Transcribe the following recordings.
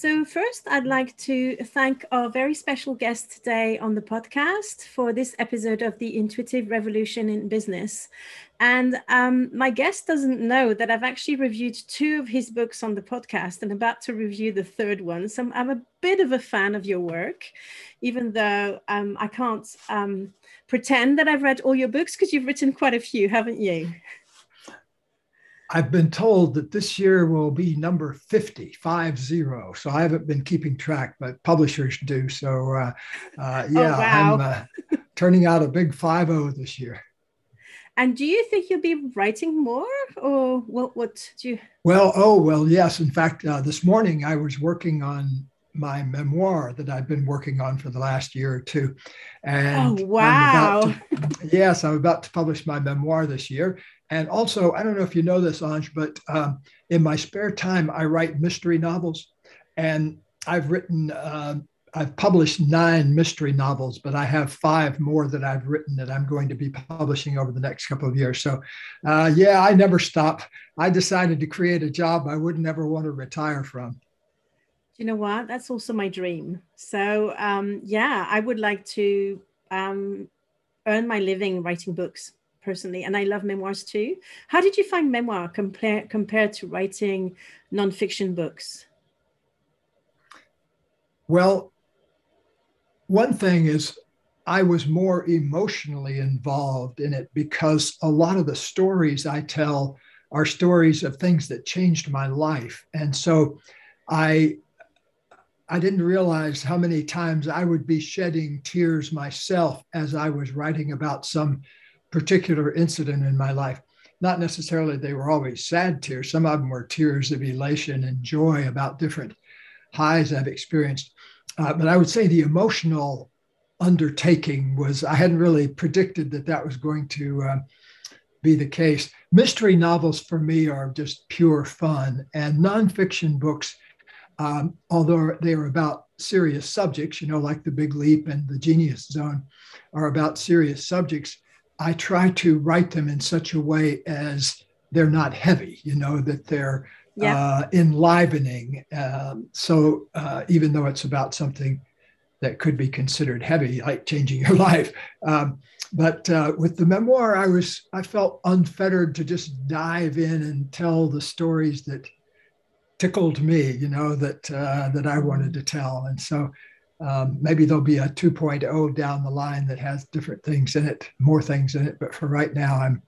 So, first, I'd like to thank our very special guest today on the podcast for this episode of the Intuitive Revolution in Business. And um, my guest doesn't know that I've actually reviewed two of his books on the podcast and about to review the third one. So, I'm a bit of a fan of your work, even though um, I can't um, pretend that I've read all your books because you've written quite a few, haven't you? I've been told that this year will be number 50, five zero. So I haven't been keeping track, but publishers do. So uh, uh, oh, yeah, oh, wow. I'm uh, turning out a big five zero this year. And do you think you'll be writing more, or what? What do you? Well, oh well, yes. In fact, uh, this morning I was working on my memoir that I've been working on for the last year or two. And oh, wow. I'm to, yes, I'm about to publish my memoir this year. And also, I don't know if you know this, Ange, but um, in my spare time, I write mystery novels. And I've written, uh, I've published nine mystery novels, but I have five more that I've written that I'm going to be publishing over the next couple of years. So, uh, yeah, I never stop. I decided to create a job I would never want to retire from. You know what? That's also my dream. So, um, yeah, I would like to um, earn my living writing books personally, and I love memoirs too. How did you find memoir compare, compared to writing nonfiction books? Well, one thing is I was more emotionally involved in it because a lot of the stories I tell are stories of things that changed my life. And so I I didn't realize how many times I would be shedding tears myself as I was writing about some particular incident in my life. Not necessarily they were always sad tears. Some of them were tears of elation and joy about different highs I've experienced. Uh, but I would say the emotional undertaking was, I hadn't really predicted that that was going to uh, be the case. Mystery novels for me are just pure fun, and nonfiction books, um, although they are about serious subjects, you know, like The Big Leap and The Genius Zone, are about serious subjects. I try to write them in such a way as they're not heavy, you know, that they're yeah. uh, enlivening. Um, so uh, even though it's about something that could be considered heavy, like changing your life, um, but uh, with the memoir, I was I felt unfettered to just dive in and tell the stories that tickled me, you know, that uh, that I wanted to tell, and so um, maybe there'll be a 2.0 down the line that has different things in it, more things in it. But for right now, I'm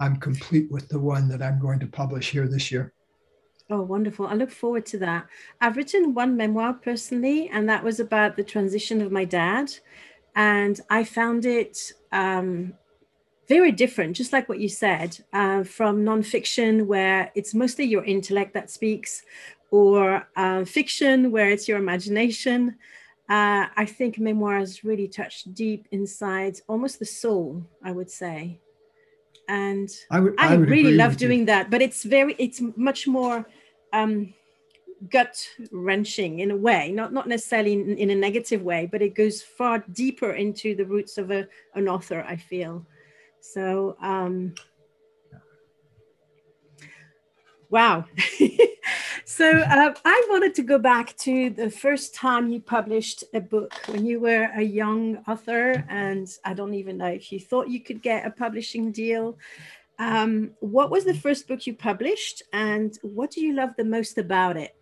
I'm complete with the one that I'm going to publish here this year. Oh, wonderful. I look forward to that. I've written one memoir personally, and that was about the transition of my dad. And I found it um, very different, just like what you said, uh, from nonfiction, where it's mostly your intellect that speaks, or uh, fiction, where it's your imagination uh, I think memoirs really touch deep inside, almost the soul, I would say. And I, would, I, I would really love doing you. that, but it's very, it's much more um, gut wrenching in a way, not not necessarily in, in, a negative way, but it goes far deeper into the roots of a, an author. I feel so. Um, wow. So uh, I wanted to go back to the first time you published a book when you were a young author, and I don't even know if you thought you could get a publishing deal. Um, what was the first book you published, and what do you love the most about it?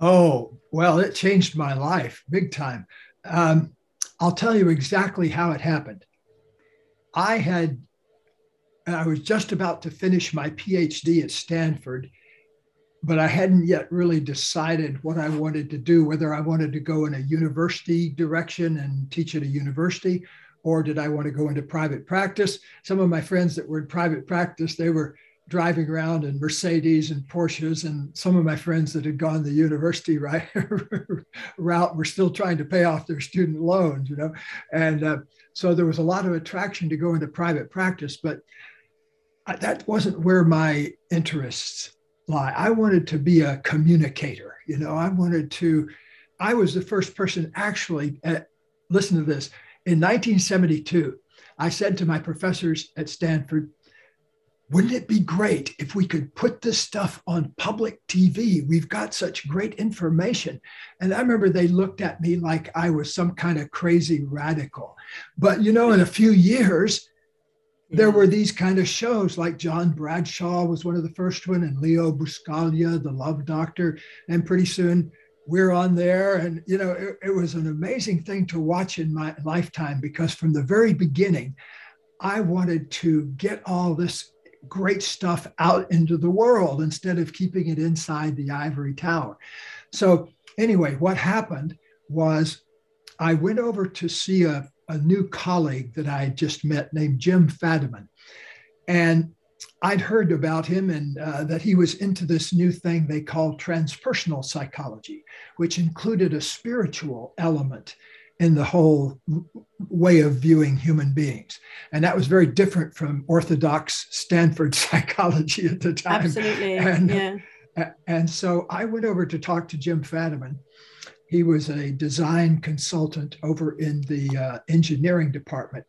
Oh, well, it changed my life big time. Um, I'll tell you exactly how it happened. I had, I was just about to finish my PhD at Stanford but I hadn't yet really decided what I wanted to do, whether I wanted to go in a university direction and teach at a university, or did I want to go into private practice? Some of my friends that were in private practice, they were driving around in Mercedes and Porsches, and some of my friends that had gone the university right, route were still trying to pay off their student loans, you know, and uh, so there was a lot of attraction to go into private practice, but that wasn't where my interests lie. I wanted to be a communicator, you know, I wanted to. I was the first person actually. At, uh, listen to this. In 1972, I said to my professors at Stanford, wouldn't it be great if we could put this stuff on public TV? We've got such great information. And I remember they looked at me like I was some kind of crazy radical. But, you know, in a few years, there were these kind of shows like John Bradshaw was one of the first one and Leo Buscaglia, the love doctor. And pretty soon we're on there. And, you know, it, it was an amazing thing to watch in my lifetime because from the very beginning, I wanted to get all this great stuff out into the world instead of keeping it inside the ivory tower. So, anyway, what happened was I went over to see a, a new colleague that I had just met named Jim Fadiman. And I'd heard about him and uh, that he was into this new thing they call transpersonal psychology, which included a spiritual element in the whole way of viewing human beings. And that was very different from orthodox Stanford psychology at the time. Absolutely. And, yeah. and so I went over to talk to Jim Fadiman. He was a design consultant over in the uh, engineering department.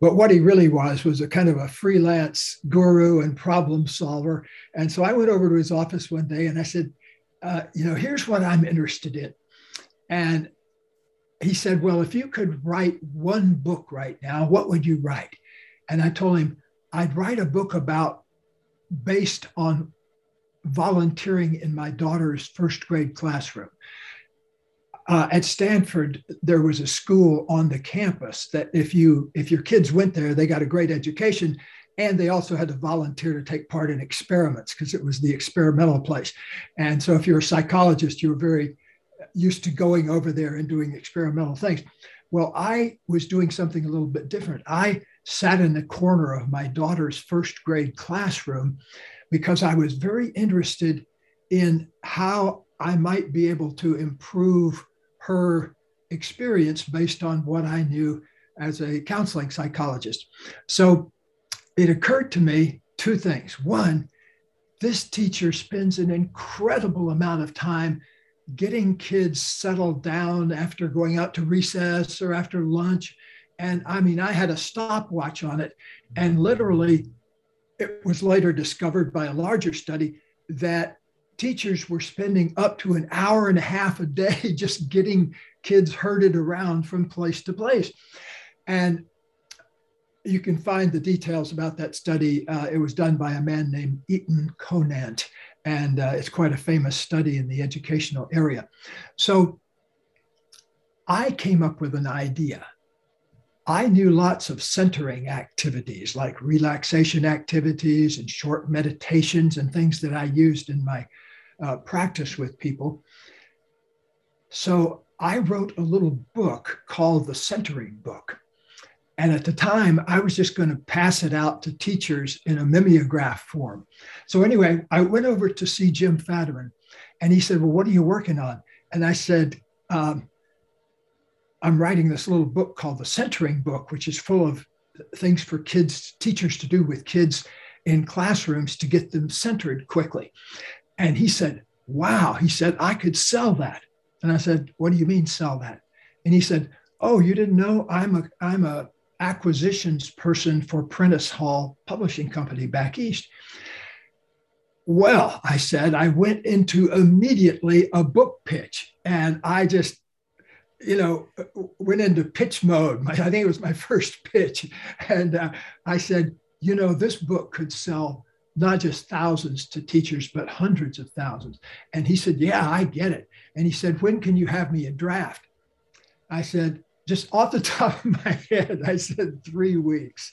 But what he really was was a kind of a freelance guru and problem solver. And so I went over to his office one day and I said, uh, you know, here's what I'm interested in. And he said, Well, if you could write one book right now, what would you write? And I told him, I'd write a book about based on volunteering in my daughter's first grade classroom. Uh, at Stanford, there was a school on the campus that if you if your kids went there, they got a great education, and they also had to volunteer to take part in experiments because it was the experimental place. And so, if you're a psychologist, you're very used to going over there and doing experimental things. Well, I was doing something a little bit different. I sat in the corner of my daughter's first grade classroom because I was very interested in how I might be able to improve her experience based on what I knew as a counseling psychologist. So it occurred to me two things. One, this teacher spends an incredible amount of time getting kids settled down after going out to recess or after lunch. And I mean, I had a stopwatch on it. And literally, it was later discovered by a larger study that teachers were spending up to an hour and a half a day just getting kids herded around from place to place. And you can find the details about that study. Uh, it was done by a man named Eaton Conant and uh, it's quite a famous study in the educational area. So I came up with an idea. I knew lots of centering activities like relaxation activities and short meditations and things that I used in my uh, practice with people. So I wrote a little book called the Centering Book. And at the time, I was just going to pass it out to teachers in a mimeograph form. So, anyway, I went over to see Jim Fadiman and he said, Well, what are you working on? And I said, um, I'm writing this little book called the Centering Book, which is full of things for kids, teachers to do with kids in classrooms to get them centered quickly. And he said, Wow. He said, I could sell that. And I said, What do you mean sell that? And he said, Oh, you didn't know I'm a I'm a acquisitions person for Prentice Hall Publishing Company back east. Well, I said, I went into immediately a book pitch and I just, you know, went into pitch mode. I think it was my first pitch. And uh, I said, you know, this book could sell not just thousands to teachers, but hundreds of thousands. And he said, Yeah, I get it. And he said, When can you have me a draft? I said, just off the top of my head, I said three weeks.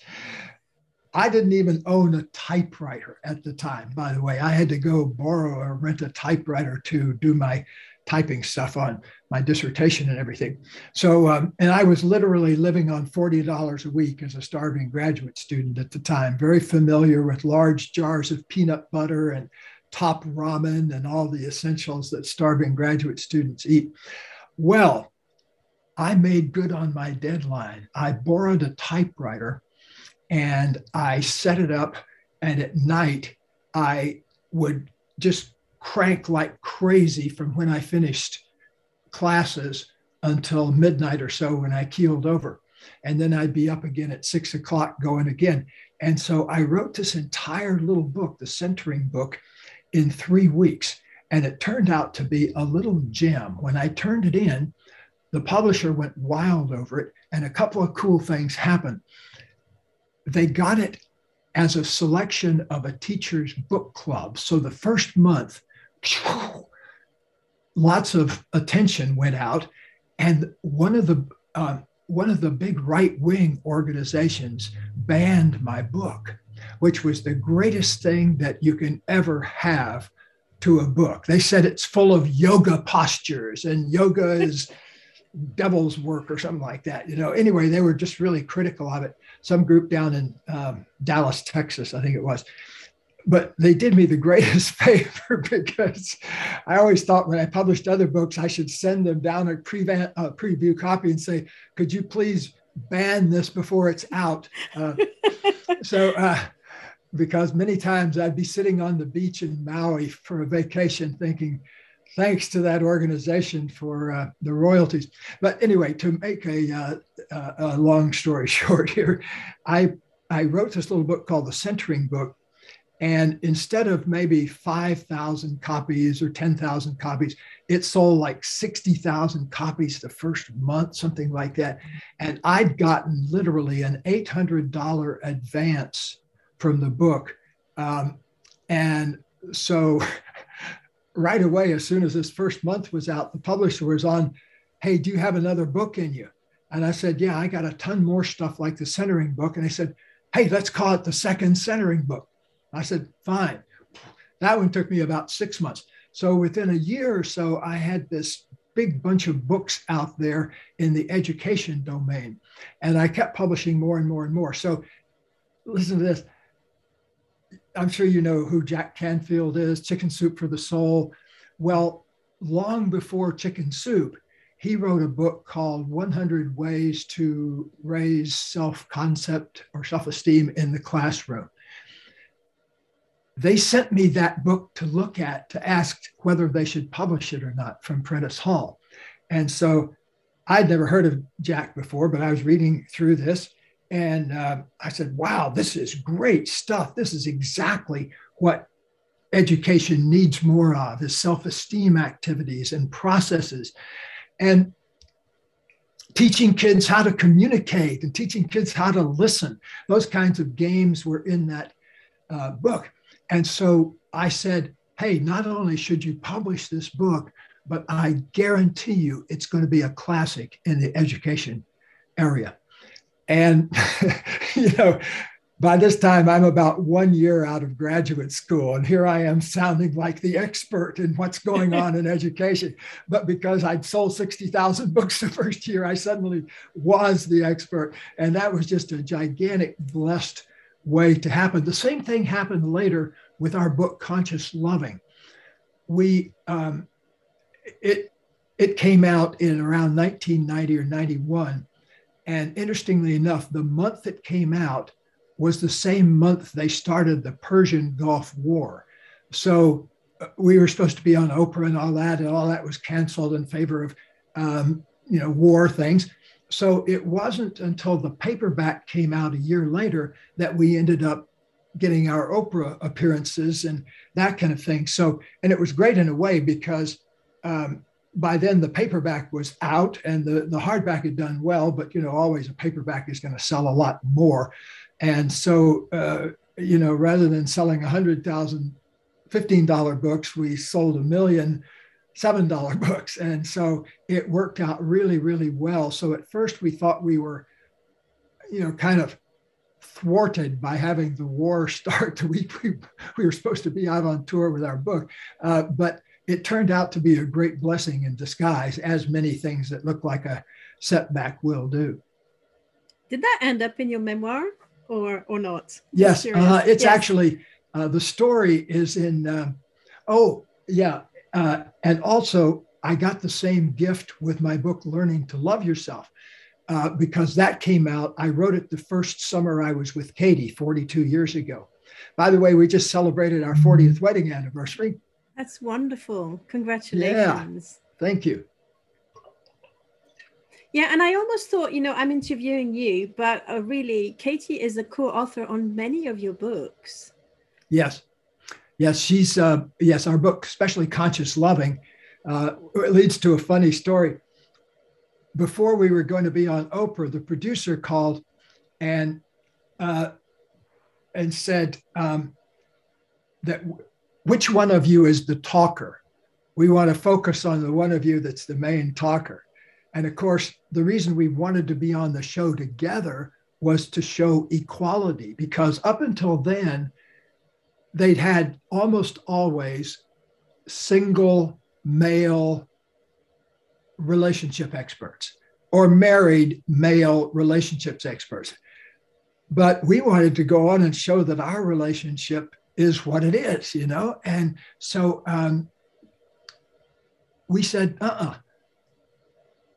I didn't even own a typewriter at the time, by the way. I had to go borrow or rent a typewriter to do my typing stuff on my dissertation and everything. So, um, and I was literally living on $40 a week as a starving graduate student at the time, very familiar with large jars of peanut butter and top ramen and all the essentials that starving graduate students eat. Well, I made good on my deadline. I borrowed a typewriter and I set it up. And at night, I would just crank like crazy from when I finished classes until midnight or so when I keeled over. And then I'd be up again at six o'clock going again. And so I wrote this entire little book, the centering book, in three weeks. And it turned out to be a little gem. When I turned it in, the publisher went wild over it, and a couple of cool things happened. They got it as a selection of a teacher's book club. So the first month, lots of attention went out, and one of the uh, one of the big right wing organizations banned my book, which was the greatest thing that you can ever have to a book. They said it's full of yoga postures and yoga is devil's work or something like that. You know, anyway, they were just really critical of it. Some group down in um, Dallas, Texas, I think it was but they did me the greatest favor because I always thought when I published other books, I should send them down a uh, preview copy and say, could you please ban this before it's out? Uh, so, uh, because many times I'd be sitting on the beach in Maui for a vacation thinking, thanks to that organization for uh, the royalties. But anyway, to make a, uh, uh, a long story short here, I, I wrote this little book called The Centering Book and instead of maybe 5,000 copies or 10,000 copies, it sold like 60,000 copies the first month, something like that. And I'd gotten literally an $800 advance from the book. Um, and so right away, as soon as this first month was out, the publisher was on, Hey, do you have another book in you? And I said, Yeah, I got a ton more stuff like the centering book. And they said, Hey, let's call it the second centering book. I said, fine. That one took me about six months. So within a year or so, I had this big bunch of books out there in the education domain. And I kept publishing more and more and more. So listen to this. I'm sure you know who Jack Canfield is, Chicken Soup for the Soul. Well, long before Chicken Soup, he wrote a book called 100 Ways to Raise Self Concept or Self Esteem in the Classroom they sent me that book to look at to ask whether they should publish it or not from Prentice Hall. And so I'd never heard of Jack before, but I was reading through this and uh, I said, wow, this is great stuff. This is exactly what education needs more of is self-esteem activities and processes. And teaching kids how to communicate and teaching kids how to listen. Those kinds of games were in that uh, book. And so I said, hey, not only should you publish this book, but I guarantee you it's going to be a classic in the education area. And, you know, by this time, I'm about one year out of graduate school, and here I am sounding like the expert in what's going on in education. But because I'd sold 60,000 books the first year, I suddenly was the expert. And that was just a gigantic, blessed way to happen. The same thing happened later with our book Conscious Loving. We um, it it came out in around 1990 or 91, and interestingly enough, the month it came out was the same month they started the Persian Gulf War. So uh, we were supposed to be on Oprah and all that, and all that was canceled in favor of um, you know war things so it wasn't until the paperback came out a year later that we ended up getting our Oprah appearances and that kind of thing. So, and it was great in a way because um, by then the paperback was out and the, the hardback had done well, but you know, always a paperback is going to sell a lot more. And so, uh, you know, rather than selling 100,000 $15 books, we sold a million $7 books. And so it worked out really, really well. So at first we thought we were, you know, kind of thwarted by having the war start the week we, we were supposed to be out on tour with our book. Uh, but it turned out to be a great blessing in disguise, as many things that look like a setback will do. Did that end up in your memoir or, or not? Yes, uh, it's yes. actually, uh, the story is in, uh, oh, yeah. Uh, and also, I got the same gift with my book, Learning to Love Yourself. Uh, because that came out. I wrote it the first summer I was with Katie 42 years ago. By the way, we just celebrated our 40th wedding anniversary. That's wonderful. Congratulations. Yeah, thank you. Yeah, and I almost thought, you know, I'm interviewing you, but uh, really, Katie is a co-author on many of your books. Yes, yes, she's uh, yes, our book, especially Conscious Loving, uh, leads to a funny story before we were going to be on Oprah, the producer called and uh, and said um, that which one of you is the talker? We want to focus on the one of you that's the main talker. And of course, the reason we wanted to be on the show together was to show equality because up until then, they'd had almost always single male relationship experts or married male relationships experts. But we wanted to go on and show that our relationship is what it is, you know? And so um, we said, uh uh-uh. uh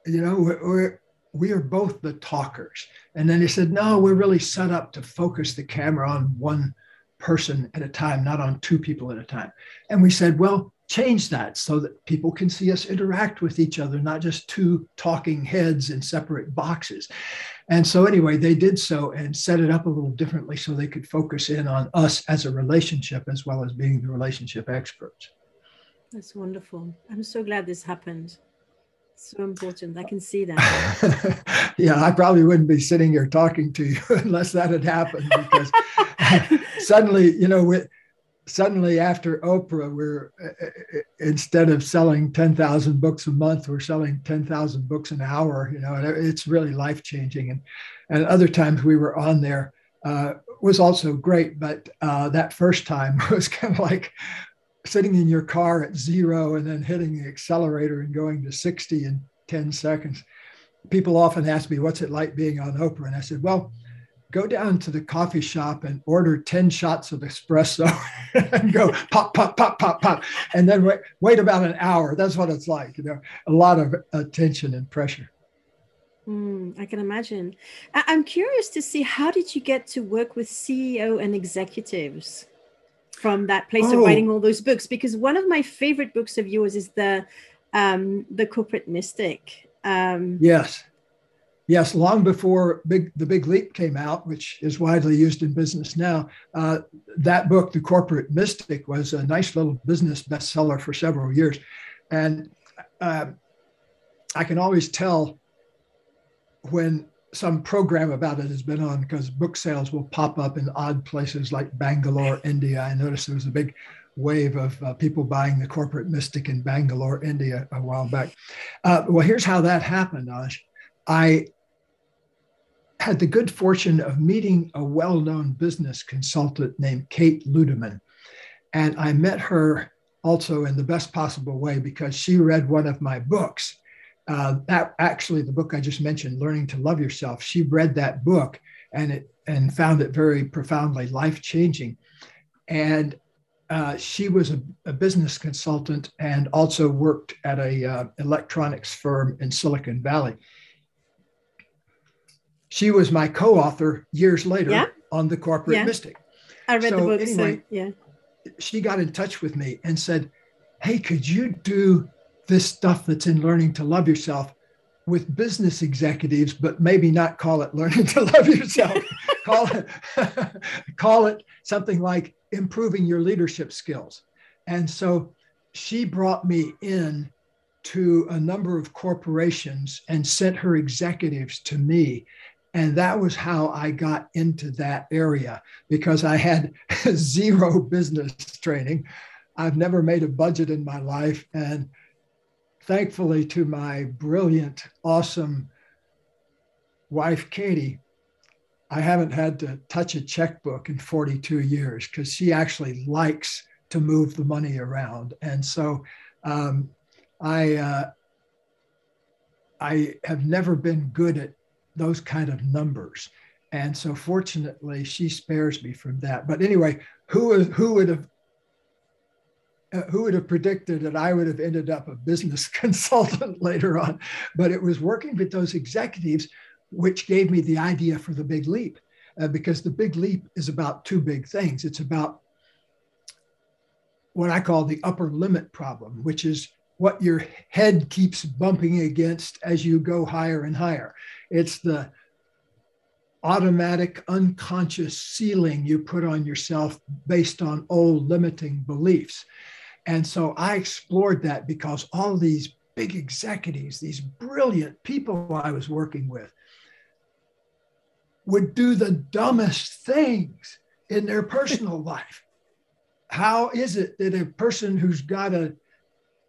you know, we're, we're, we are both the talkers. And then he said, no, we're really set up to focus the camera on one person at a time, not on two people at a time. And we said, well, change that so that people can see us interact with each other, not just two talking heads in separate boxes. And so, anyway, they did so and set it up a little differently so they could focus in on us as a relationship as well as being the relationship experts. That's wonderful. I'm so glad this happened. So important. I can see that. yeah, I probably wouldn't be sitting here talking to you unless that had happened because suddenly, you know, with suddenly after Oprah, we're uh, uh, uh, instead of selling 10,000 books a month, we're selling 10,000 books an hour, you know, it's really life changing. And, and other times we were on there uh, was also great, but uh, that first time was kind of like sitting in your car at zero and then hitting the accelerator and going to 60 in 10 seconds. People often ask me, what's it like being on Oprah? And I said, well, go down to the coffee shop and order 10 shots of espresso and go pop, pop, pop, pop, pop, and then wait, wait about an hour. That's what it's like, you know, a lot of attention and pressure. Mm, I can imagine. I- I'm curious to see how did you get to work with CEO and executives from that place oh. of writing all those books? Because one of my favorite books of yours is the um, the Corporate Mystic. Um, yes yes, long before Big, The Big Leap came out, which is widely used in business now, uh, that book, The Corporate Mystic, was a nice little business bestseller for several years. And uh, I can always tell when some program about it has been on because book sales will pop up in odd places like Bangalore, India. I noticed there was a big wave of uh, people buying the corporate mystic in Bangalore, India a while back. Uh, well, here's how that happened, Aj. I had the good fortune of meeting a well known business consultant named Kate Ludeman. And I met her also in the best possible way because she read one of my books. Uh, that actually, the book I just mentioned, Learning to Love Yourself, she read that book and it and found it very profoundly life changing. And uh, she was a, a, business consultant and also worked at a uh, electronics firm in Silicon Valley she was my co-author years later yeah. on the corporate yeah. mystic i read so the book anyway, so yeah she got in touch with me and said hey could you do this stuff that's in learning to love yourself with business executives but maybe not call it learning to love yourself call it call it something like improving your leadership skills and so she brought me in to a number of corporations and sent her executives to me and that was how I got into that area because I had zero business training. I've never made a budget in my life. And thankfully, to my brilliant, awesome wife, Katie, I haven't had to touch a checkbook in 42 years because she actually likes to move the money around. And so Um, I uh, I have never been good at those kind of numbers, and so fortunately she spares me from that. But anyway, who who would have uh, who would have predicted that I would have ended up a business consultant later on? But it was working with those executives which gave me the idea for the big leap, uh, because the big leap is about two big things. It's about what I call the upper limit problem, which is what your head keeps bumping against as you go higher and higher. It's the automatic unconscious ceiling you put on yourself based on old limiting beliefs. And so I explored that because all these big executives, these brilliant people I was working with, would do the dumbest things in their personal life. How is it that a person who's got a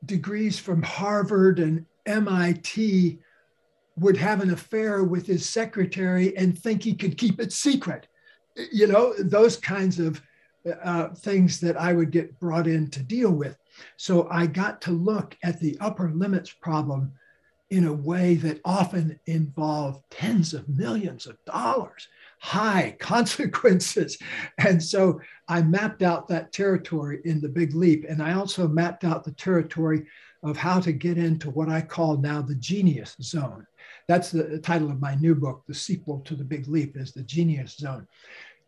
degrees from Harvard and MIT would have an affair with his secretary and think he could keep it secret? You know, those kinds of uh, things that I would get brought in to deal with. So I got to look at the upper limits problem in a way that often involved tens of millions of dollars, high consequences. And so I mapped out that territory in the Big Leap. And I also mapped out the territory of how to get into what I call now the genius zone. That's the title of my new book. The sequel to The Big Leap is The Genius Zone.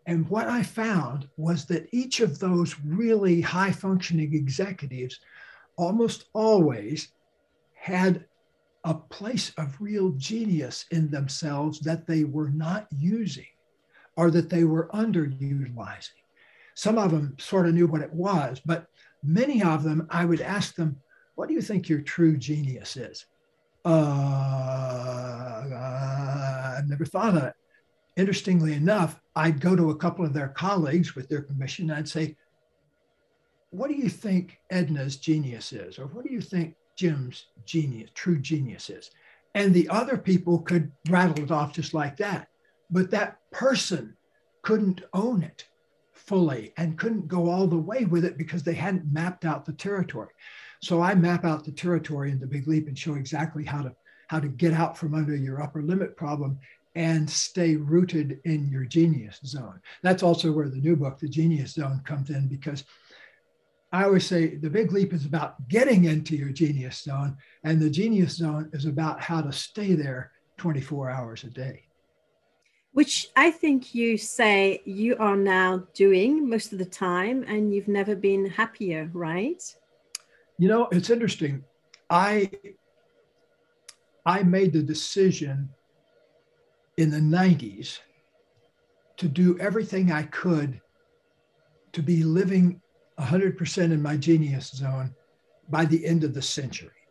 And what I found was that each of those really high functioning executives almost always had a place of real genius in themselves that they were not using or that they were underutilizing. Some of them sort of knew what it was, but many of them, I would ask them, What do you think your true genius is? Uh, uh, I've never thought of it. Interestingly enough, I'd go to a couple of their colleagues with their permission. And I'd say, What do you think Edna's genius is? Or what do you think Jim's genius, true genius is. And the other people could rattle it off just like that. But that person couldn't own it fully and couldn't go all the way with it because they hadn't mapped out the territory. So I map out the territory in the Big Leap and show exactly how to how to get out from under your upper limit problem and stay rooted in your genius zone. That's also where the new book, The Genius Zone, comes in because I always say the big leap is about getting into your genius zone, and the genius zone is about how to stay there 24 hours a day. Which I think you say you are now doing most of the time, and you've never been happier, right? You know, it's interesting. I I made the decision in the 90s to do everything I could to be living 100% in my genius zone by the end of the century.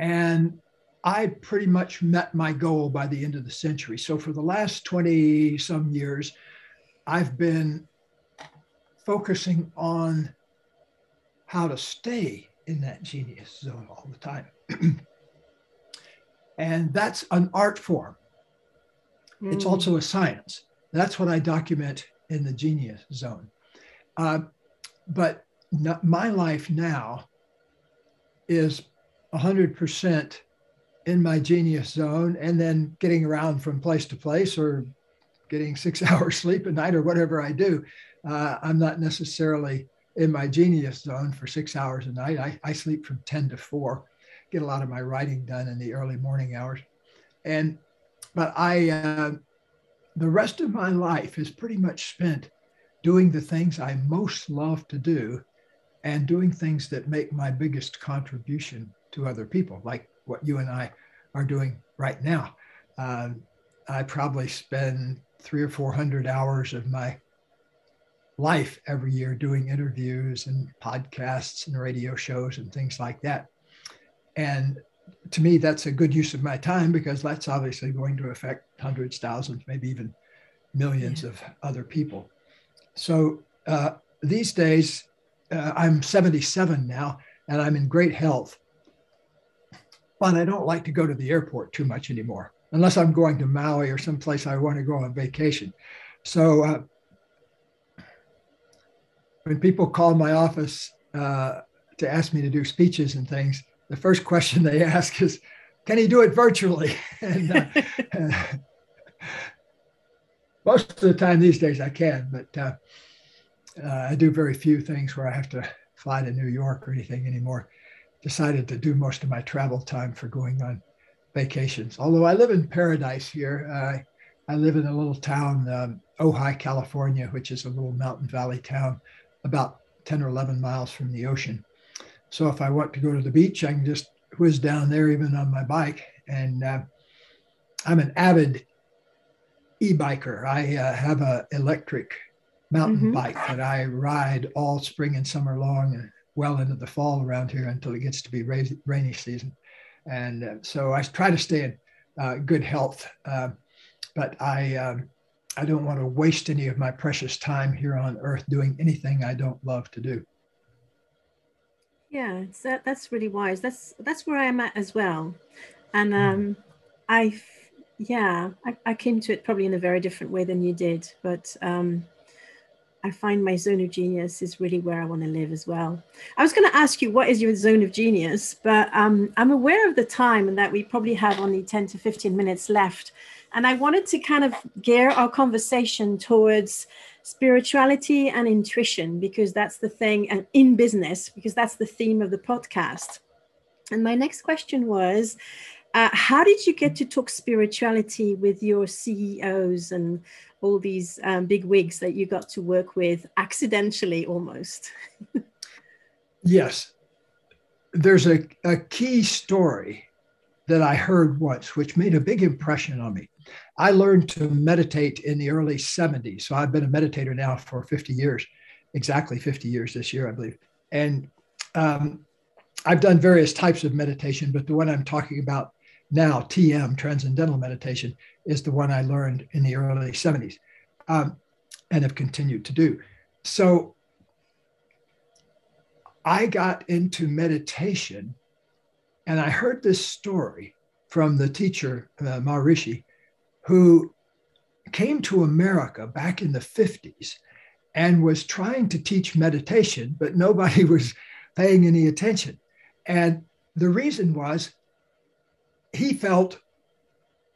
And I pretty much met my goal by the end of the century. So for the last 20 some years, I've been focusing on how to stay in that genius zone all the time. and that's an art form. Mm. It's also a science. That's what I document in the genius zone. Uh, but my life now is 100% in my genius zone and then getting around from place to place or getting six hours sleep a night or whatever I do. Uh, I'm not necessarily in my genius zone for six hours a night. I, I sleep from 10 to 4, get a lot of my writing done in the early morning hours. And, but I, uh, the rest of my life is pretty much spent doing the things I most love to do and doing things that make my biggest contribution to other people, like what you and I are doing right now. Um, I probably spend three or 400 hours of my life every year doing interviews and podcasts and radio shows and things like that. And to me, that's a good use of my time because that's obviously going to affect hundreds, thousands, maybe even millions yeah. of other people. So uh, these days, uh, I'm 77 now and I'm in great health. But I don't like to go to the airport too much anymore, unless I'm going to Maui or someplace I want to go on vacation. So uh, when people call my office uh, to ask me to do speeches and things, the first question they ask is, "Can he do it virtually?" and uh, most of the time these days I can, but uh, uh, I do very few things where I have to fly to New York or anything anymore. Decided to do most of my travel time for going on vacations. Although I live in paradise here, uh, I live in a little town, um, Ojai, California, which is a little mountain valley town about 10 or 11 miles from the ocean. So if I want to go to the beach, I can just whiz down there, even on my bike. And uh, I'm an avid e-biker. I uh, have an electric mountain mm-hmm. bike that I ride all spring and summer long and well into the fall around here until it gets to be rainy season. And uh, so I try to stay in uh, good health, uh, but I um, I don't want to waste any of my precious time here on earth doing anything I don't love to do. Yeah, so that's really wise. That's that's where I am at as well. And hmm. um, I, yeah, I, I came to it probably in a very different way than you did, but um, I find my zone of genius is really where I want to live as well. I was going to ask you what is your zone of genius, but um, I'm aware of the time and that we probably have only 10 to 15 minutes left. And I wanted to kind of gear our conversation towards spirituality and intuition because that's the thing, and in business, because that's the theme of the podcast. And my next question was uh, How did you get to talk spirituality with your CEOs and all these um, big wigs that you got to work with accidentally almost? yes. There's a, a key story that I heard once, which made a big impression on me. I learned to meditate in the early 70s. So I've been a meditator now for 50 years, exactly 50 years this year, I believe. And um, I've done various types of meditation, but the one I'm talking about now, TM, Transcendental Meditation, is the one I learned in the early 70s um, and have continued to do. So I got into meditation and I heard this story from the teacher, uh, Maharishi, who came to America back in the 50s and was trying to teach meditation, but nobody was paying any attention. And the reason was he felt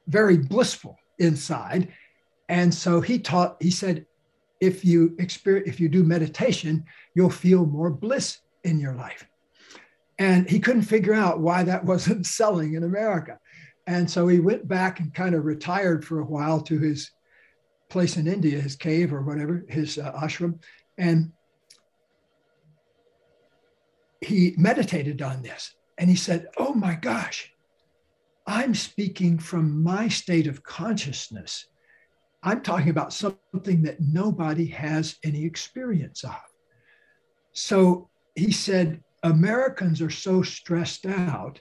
very blissful inside. And so he taught, he said, if you experience, if you do meditation, you'll feel more bliss in your life. And he couldn't figure out why that wasn't selling in America. And so he went back and kind of retired for a while to his place in India, his cave or whatever, his uh, ashram. And he meditated on this. And he said, Oh my gosh, I'm speaking from my state of consciousness. I'm talking about something that nobody has any experience of. So he said, Americans are so stressed out.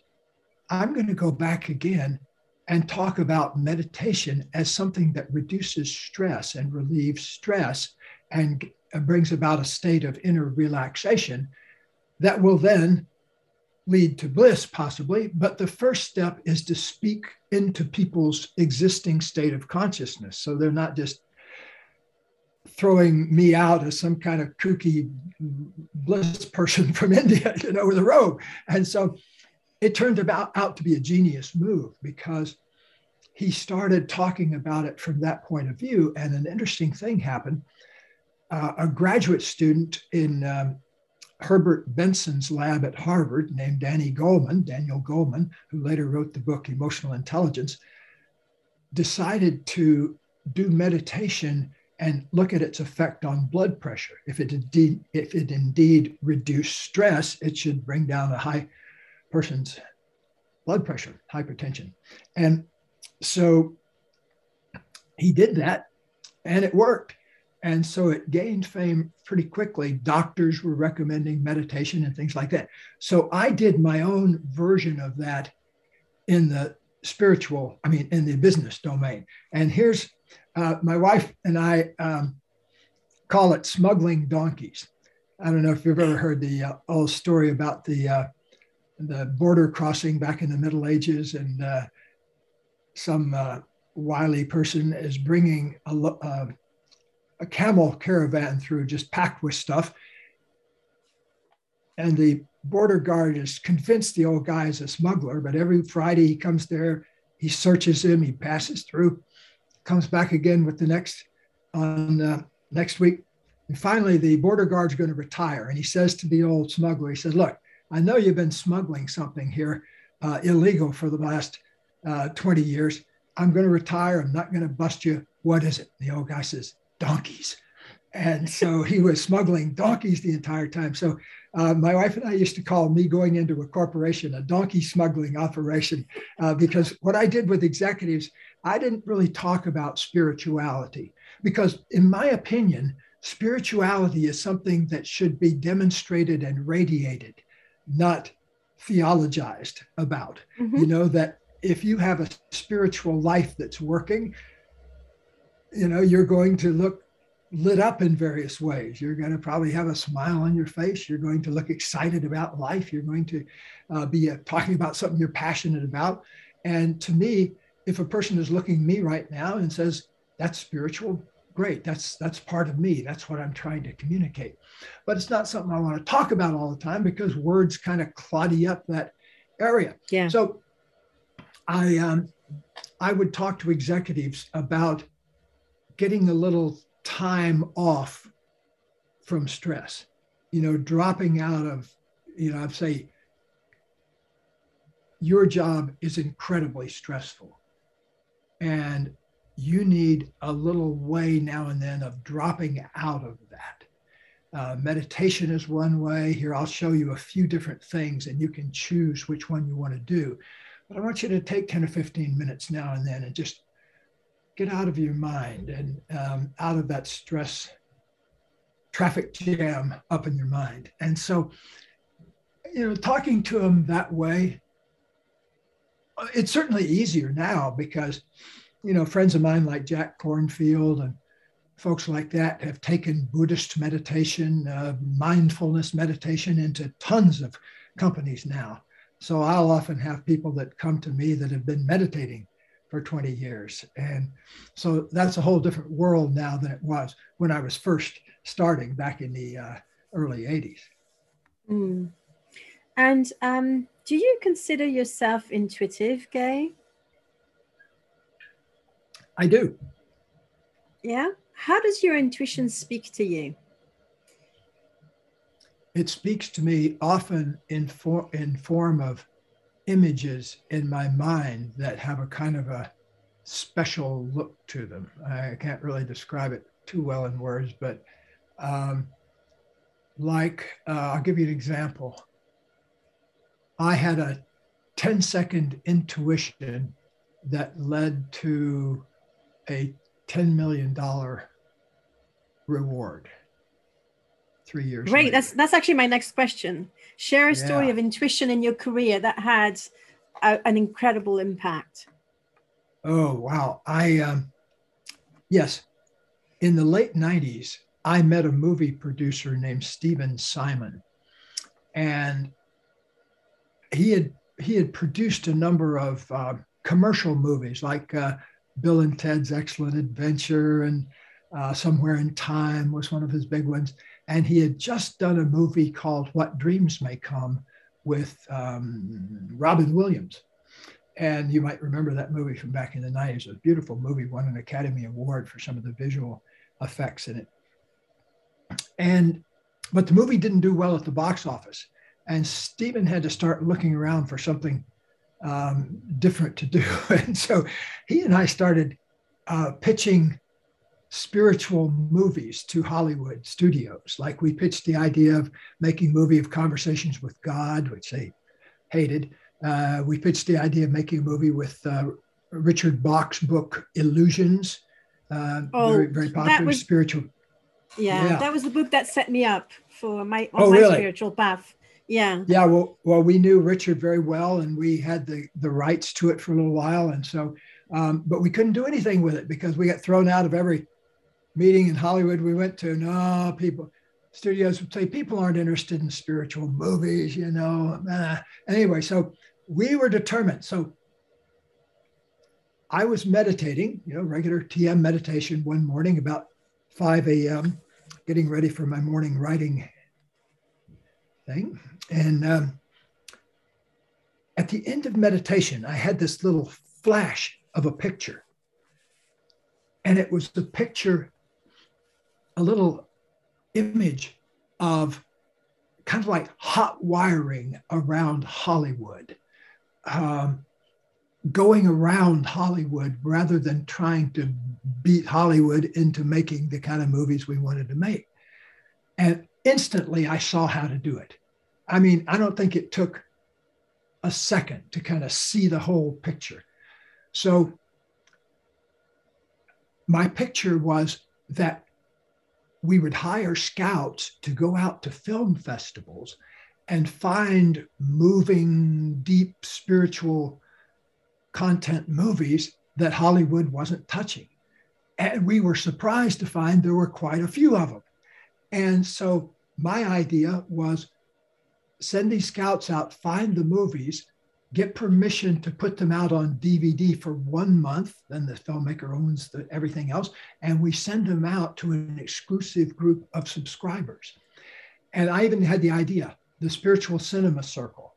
I'm going to go back again and talk about meditation as something that reduces stress and relieves stress and brings about a state of inner relaxation that will then lead to bliss, possibly. But the first step is to speak into people's existing state of consciousness. So they're not just throwing me out as some kind of kooky bliss person from India, you know, with a robe. And so it turned about out to be a genius move because he started talking about it from that point of view. And an interesting thing happened. Uh, a graduate student in um, Herbert Benson's lab at Harvard, named Danny Goleman, Daniel Goleman, who later wrote the book Emotional Intelligence, decided to do meditation and look at its effect on blood pressure. If it indeed, if it indeed reduced stress, it should bring down a high person's blood pressure, hypertension. And so he did that and it worked. And so it gained fame pretty quickly. Doctors were recommending meditation and things like that. So I did my own version of that in the spiritual, I mean, in the business domain. And here's uh, my wife and I um, call it smuggling donkeys. I don't know if you've ever heard the uh, old story about the uh, the border crossing back in the Middle Ages, and uh, some uh, wily person is bringing a, uh, a camel caravan through, just packed with stuff, and the border guard is convinced the old guy is a smuggler, but every Friday he comes there, he searches him, he passes through, comes back again with the next on uh, next week. And finally, the border guard's going to retire. And he says to the old smuggler, he says, Look, I know you've been smuggling something here uh, illegal for the last uh, 20 years. I'm going to retire. I'm not going to bust you. What is it? The old guy says, Donkeys. And so he was smuggling donkeys the entire time. So uh, my wife and I used to call me going into a corporation a donkey smuggling operation uh, because what I did with executives, I didn't really talk about spirituality because, in my opinion, spirituality is something that should be demonstrated and radiated, not theologized about. Mm-hmm. You know, that if you have a spiritual life that's working, you know, you're going to look lit up in various ways. You're going to probably have a smile on your face. You're going to look excited about life. You're going to uh, be uh, talking about something you're passionate about. And to me, if a person is looking at me right now and says, that's spiritual, great. That's that's part of me. That's what I'm trying to communicate. But it's not something I want to talk about all the time because words kind of cloddy up that area. Yeah. So I um, I would talk to executives about getting a little time off from stress, you know, dropping out of, you know, I'd say your job is incredibly stressful. And you need a little way now and then of dropping out of that. Uh, meditation is one way. Here, I'll show you a few different things and you can choose which one you want to do. But I want you to take 10 or 15 minutes now and then and just get out of your mind and um, out of that stress traffic jam up in your mind. And so, you know, talking to them that way, it's certainly easier now because, you know, friends of mine like Jack Kornfield and folks like that have taken Buddhist meditation, uh, mindfulness meditation into tons of companies now. So I'll often have people that come to me that have been meditating for 20 years. And so that's a whole different world now than it was when I was first starting back in the uh, early 80s. Mm. And um, do you consider yourself intuitive, Gay? I do. Yeah. How does your intuition speak to you? It speaks to me often in, for, in form of images in my mind that have a kind of a special look to them. I can't really describe it too well in words, but um, like, uh, I'll give you an example. I had a 10 second intuition that led to a $10 million reward three years. Great. Later. That's that's actually my next question. Share a story of intuition in your career that had a, an incredible impact. Oh wow! I um, yes, in the late '90s, I met a movie producer named Stephen Simon, and he had he had produced a number of uh, commercial movies like uh, Bill and Ted's Excellent Adventure and uh, Somewhere in Time was one of his big ones. And he had just done a movie called What Dreams May Come with um, Robin Williams. And you might remember that movie from back in the 90s. It was a beautiful movie, won an Academy Award for some of the visual effects in it. And but the movie didn't do well at the box office. And Stephen had to start looking around for something um, different to do. and so he and I started uh, pitching spiritual movies to Hollywood studios. Like we pitched the idea of making a movie of conversations with God, which they hated. Uh, we pitched the idea of making a movie with uh, Richard Bach's book Illusions, uh, oh, very very popular was, spiritual. Yeah, yeah, that was the book that set me up for my on oh, my really? spiritual path. Yeah. Yeah. Well, well, we knew Richard very well, and we had the the rights to it for a little while, and so, um, but we couldn't do anything with it because we got thrown out of every meeting in Hollywood we went to, no, people, studios would say people aren't interested in spiritual movies, you know. Uh, anyway, so we were determined. So I was meditating, you know, regular TM meditation one morning about 5 a.m., getting ready for my morning writing. thing. And um, at the end of meditation, I had this little flash of a picture. And it was the picture, a little image of kind of like hot wiring around Hollywood, um, going around Hollywood rather than trying to beat Hollywood into making the kind of movies we wanted to make. And instantly I saw how to do it. I mean, I don't think it took a second to kind of see the whole picture. So my picture was that we would hire scouts to go out to film festivals and find moving, deep spiritual content movies that Hollywood wasn't touching. And we were surprised to find there were quite a few of them. And so my idea was send these scouts out, find the movies, get permission to put them out on DVD for one month. Then the filmmaker owns the, everything else. And we send them out to an exclusive group of subscribers. And I even had the idea, the spiritual cinema circle.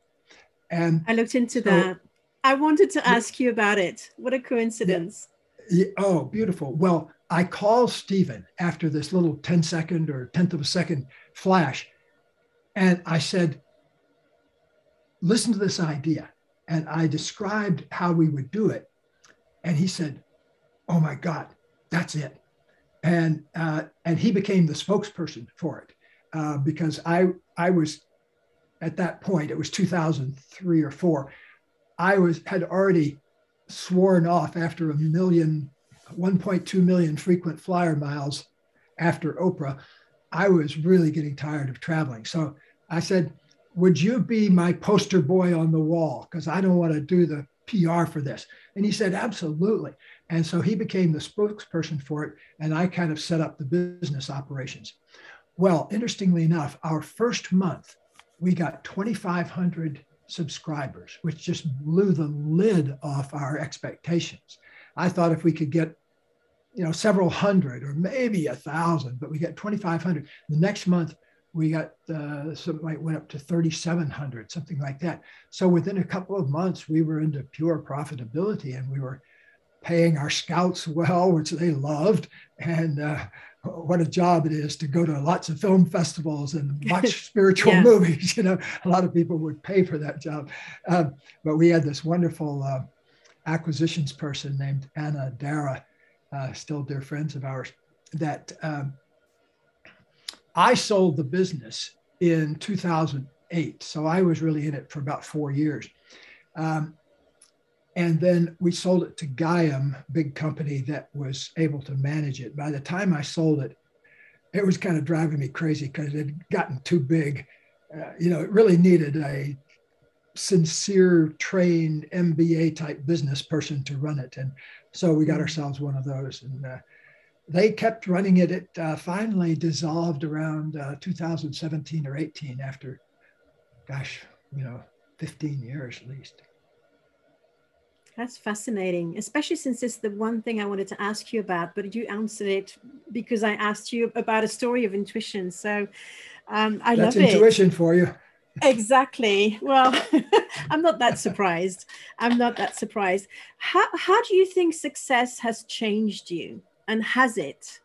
And I looked into so, that. I wanted to ask you about it. What a coincidence. Yeah, yeah, oh, beautiful. Well, I called Stephen after this little 10 second or tenth of a second flash. And I said, listen to this idea. And I described how we would do it. And he said, oh my God, that's it. And, uh, and he became the spokesperson for it uh, because I, I was at that point, it was 2003 or four, I was had already sworn off after a million 1.2 million frequent flyer miles after Oprah, I was really getting tired of traveling. So I said, Would you be my poster boy on the wall? Because I don't want to do the PR for this. And he said, Absolutely. And so he became the spokesperson for it. And I kind of set up the business operations. Well, interestingly enough, our first month, we got 2,500 subscribers, which just blew the lid off our expectations. I thought if we could get you know, several hundred or maybe a thousand, but we got 2,500. The next month, we got uh, something like went up to 3,700, something like that. So within a couple of months, we were into pure profitability and we were paying our scouts well, which they loved. And uh, what a job it is to go to lots of film festivals and watch spiritual yeah. movies. You know, a lot of people would pay for that job. Um, but we had this wonderful uh, acquisitions person named Anna Dara uh, still dear friends of ours, that um, I sold the business in 2008. So I was really in it for about four years. Um, and then we sold it to Gaiam, big company that was able to manage it. By the time I sold it, it was kind of driving me crazy because it had gotten too big. Uh, you know, it really needed a sincere, trained MBA type business person to run it. And so we got mm-hmm. ourselves one of those. And uh, they kept running it. It uh, finally dissolved around uh, 2017 or 18 after, gosh, you know, 15 years at least. That's fascinating, especially since it's the one thing I wanted to ask you about, but you answered it because I asked you about a story of intuition. So um, I That's love it. intuition for you exactly well i'm not that surprised i'm not that surprised how, how do you think success has changed you and has it.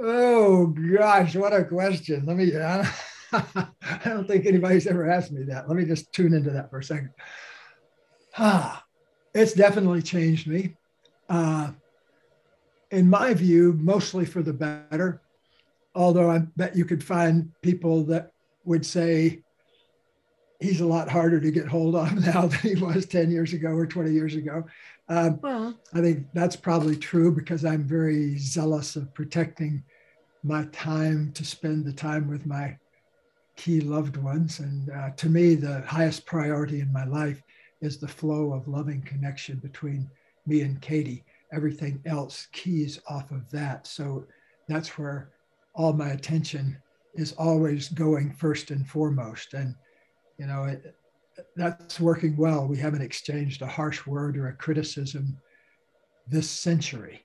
Oh gosh what a question. Let me i don't think anybody's ever asked me that. Let me just tune into that for a second. Ah, it's definitely changed me. Uh, in my view mostly for the better although i bet you could find people that would say he's a lot harder to get hold of now than he was 10 years ago or 20 years ago. Um, well, I think that's probably true because I'm very zealous of protecting my time to spend the time with my key loved ones. And uh, to me, the highest priority in my life is the flow of loving connection between me and Katie. Everything else keys off of that. So that's where all my attention is always going first and foremost. And, you know, it, that's working well. We haven't exchanged a harsh word or a criticism this century.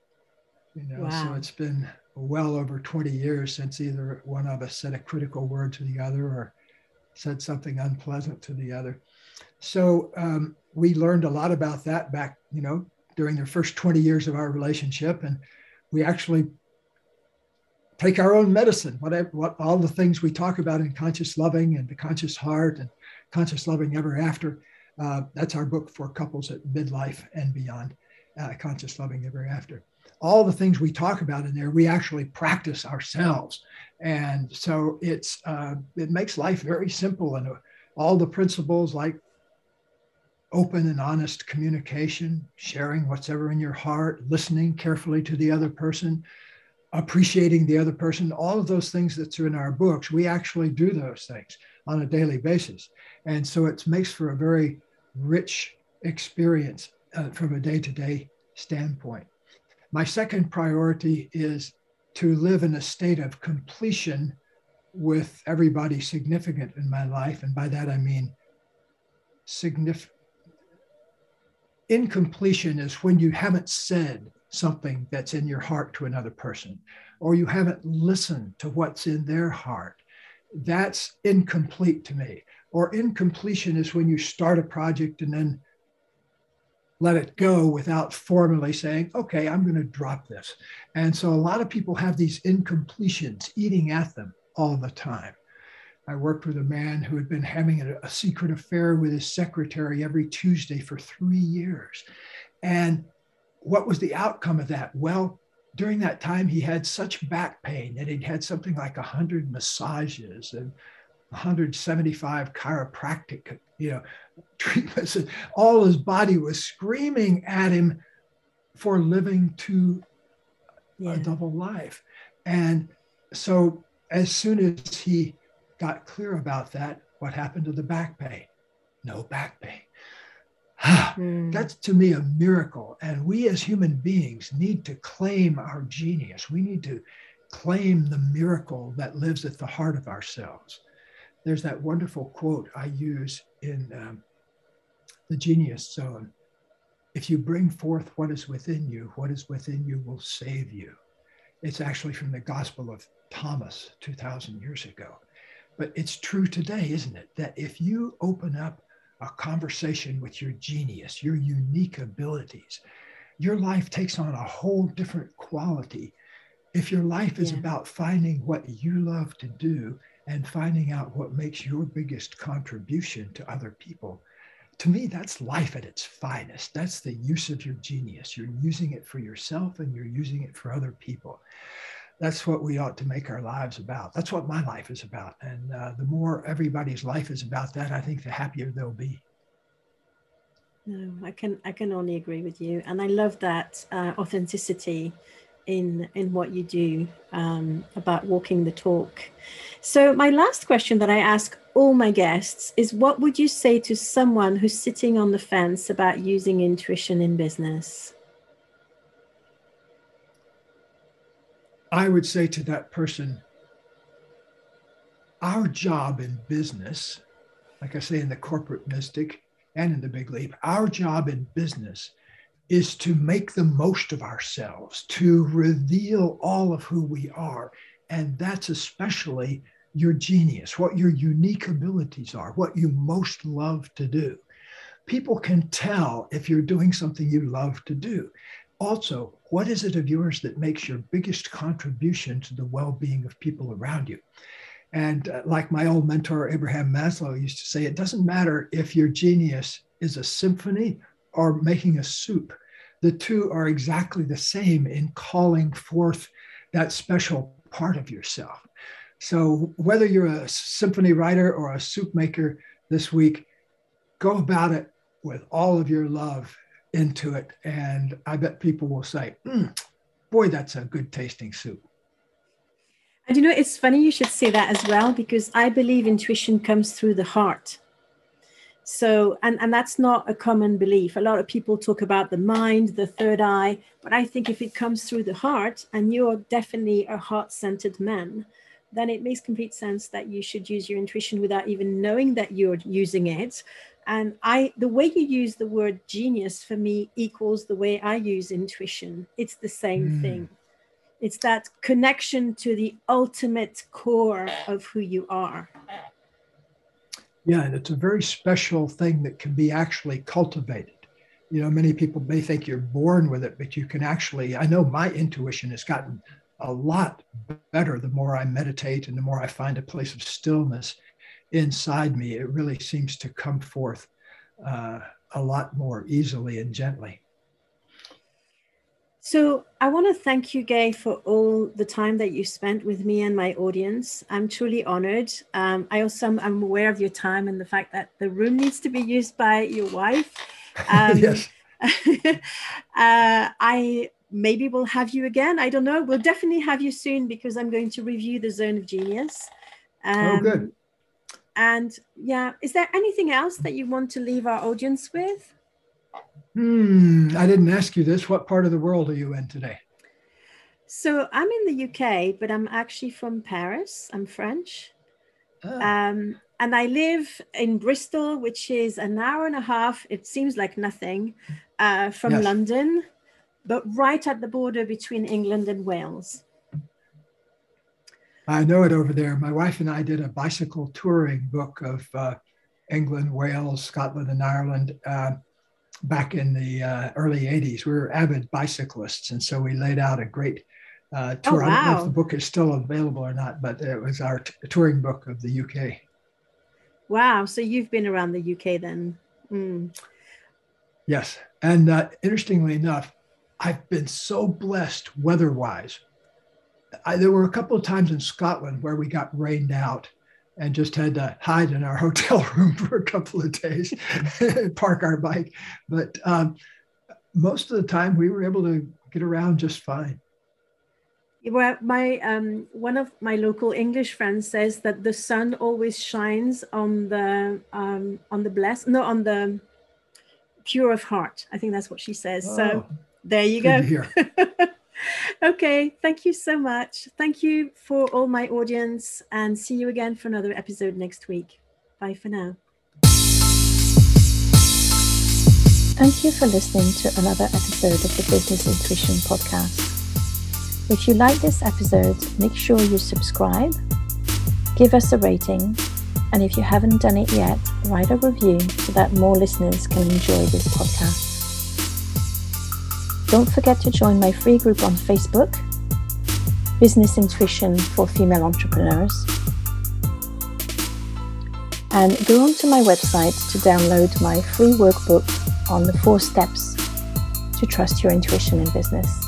You know, wow. so it's been well over 20 years since either one of us said a critical word to the other or said something unpleasant to the other. So um, we learned a lot about that back, you know, during the first 20 years of our relationship. And we actually take our own medicine, whatever, what all the things we talk about in conscious loving and the conscious heart and conscious loving ever after. Uh, that's our book for couples at midlife and beyond, uh, conscious loving ever after. All the things we talk about in there, we actually practice ourselves, and so it's uh, it makes life very simple. And all the principles like open and honest communication, sharing what's ever in your heart, listening carefully to the other person, appreciating the other person, all of those things that's in our books, we actually do those things on a daily basis. And so it makes for a very rich experience uh, from a day to day standpoint. My second priority is to live in a state of completion with everybody significant in my life. And by that I mean significant. Incompletion is when you haven't said something that's in your heart to another person, or you haven't listened to what's in their heart. That's incomplete to me. Or incompletion is when you start a project and then let it go without formally saying, okay, I'm going to drop this. And so a lot of people have these incompletions eating at them all the time. I worked with a man who had been having a, a secret affair with his secretary every Tuesday for three years. And what was the outcome of that? Well, during that time, he had such back pain that he'd had something like 100 massages and 175 chiropractic, you know, treatments. And all his body was screaming at him for living to yeah. a double life. And so, as soon as he got clear about that, what happened to the back pain? No back pain mm. That's to me a miracle. And we as human beings need to claim our genius. We need to claim the miracle that lives at the heart of ourselves. There's that wonderful quote I use in um, The Genius Zone If you bring forth what is within you, what is within you will save you. It's actually from the Gospel of Thomas 2,000 years ago. But it's true today, isn't it? That if you open up a conversation with your genius, your unique abilities, your life takes on a whole different quality. If your life is yeah. about finding what you love to do and finding out what makes your biggest contribution to other people, to me, that's life at its finest. That's the use of your genius. You're using it for yourself and you're using it for other people that's what we ought to make our lives about. That's what my life is about. And uh, the more everybody's life is about that, I think the happier they'll be. No, I can I can only agree with you, and I love that uh, authenticity in in what you do um, about walking the talk. So my last question that I ask all my guests is, what would you say to someone who's sitting on the fence about using intuition in business? I would say to that person, our job in business, like I say in the corporate mystic and in the big leap, our job in business is to make the most of ourselves, to reveal all of who we are. And that's especially your genius, what your unique abilities are, what you most love to do. People can tell if you're doing something you love to do. Also, what is it of yours that makes your biggest contribution to the well being of people around you? And uh, like my old mentor, Abraham Maslow, used to say, it doesn't matter if your genius is a symphony or making a soup. The two are exactly the same in calling forth that special part of yourself. So, whether you're a symphony writer or a soup maker this week, go about it with all of your love into it. And I bet people will say, mm, boy, that's a good tasting soup. And you know, it's funny you should say that as well, because I believe intuition comes through the heart. So, and, and that's not a common belief. A lot of people talk about the mind, the third eye, but I think if it comes through the heart, and you're definitely a heart centered man, then it makes complete sense that you should use your intuition without even knowing that you're using it and i the way you use the word genius for me equals the way i use intuition it's the same mm. thing it's that connection to the ultimate core of who you are Yeah, and it's a very special thing that can be actually cultivated. You know, many people may think you're born with it, but you can actually, I know my intuition has gotten a lot better the more I meditate and the more I find a place of stillness inside me. It really seems to come forth uh, a lot more easily and gently. So I want to thank you, Gay, for all the time that you spent with me and my audience. I'm truly honored. Um, I also am I'm aware of your time and the fact that the room needs to be used by your wife. Um, yes. uh, I maybe we'll have you again. I don't know. We'll definitely have you soon because I'm going to review the Zone of Genius. Um, oh, good. And yeah, is there anything else that you want to leave our audience with? Hmm, I didn't ask you this. What part of the world are you in today? So I'm in the UK, but I'm actually from Paris. I'm French. Oh. Um, and I live in Bristol, which is an hour and a half. It seems like nothing uh, from yes. London, but right at the border between England and Wales. I know it over there. My wife and I did a bicycle touring book of uh, England, Wales, Scotland, and Ireland uh, back in the uh, early 80s. We were avid bicyclists, and so we laid out a great uh, tour. Oh, wow. I don't know if the book is still available or not, but it was our t- touring book of the UK. Wow. So you've been around the UK then? Mm. Yes. And uh, interestingly enough, I've been so blessed weather wise I, there were a couple of times in Scotland where we got rained out and just had to hide in our hotel room for a couple of days park our bike. But um, most of the time, we were able to get around just fine. Well, my um, one of my local English friends says that the sun always shines on the um, on the blessed, no, on the pure of heart. I think that's what she says. Oh, so there you go. okay, thank you so much. Thank you for all my audience and see you again for another episode next week. Bye for now. Thank you for listening to another episode of the Business Intuition Podcast. If you like this episode, make sure you subscribe, give us a rating, and if you haven't done it yet, write a review so that more listeners can enjoy this podcast. Don't forget to join my free group on Facebook, Business Intuition for Female Entrepreneurs. And go onto my website to download my free workbook on the four steps to trust your intuition in business.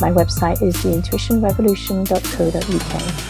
My website is theintuitionrevolution.co.uk.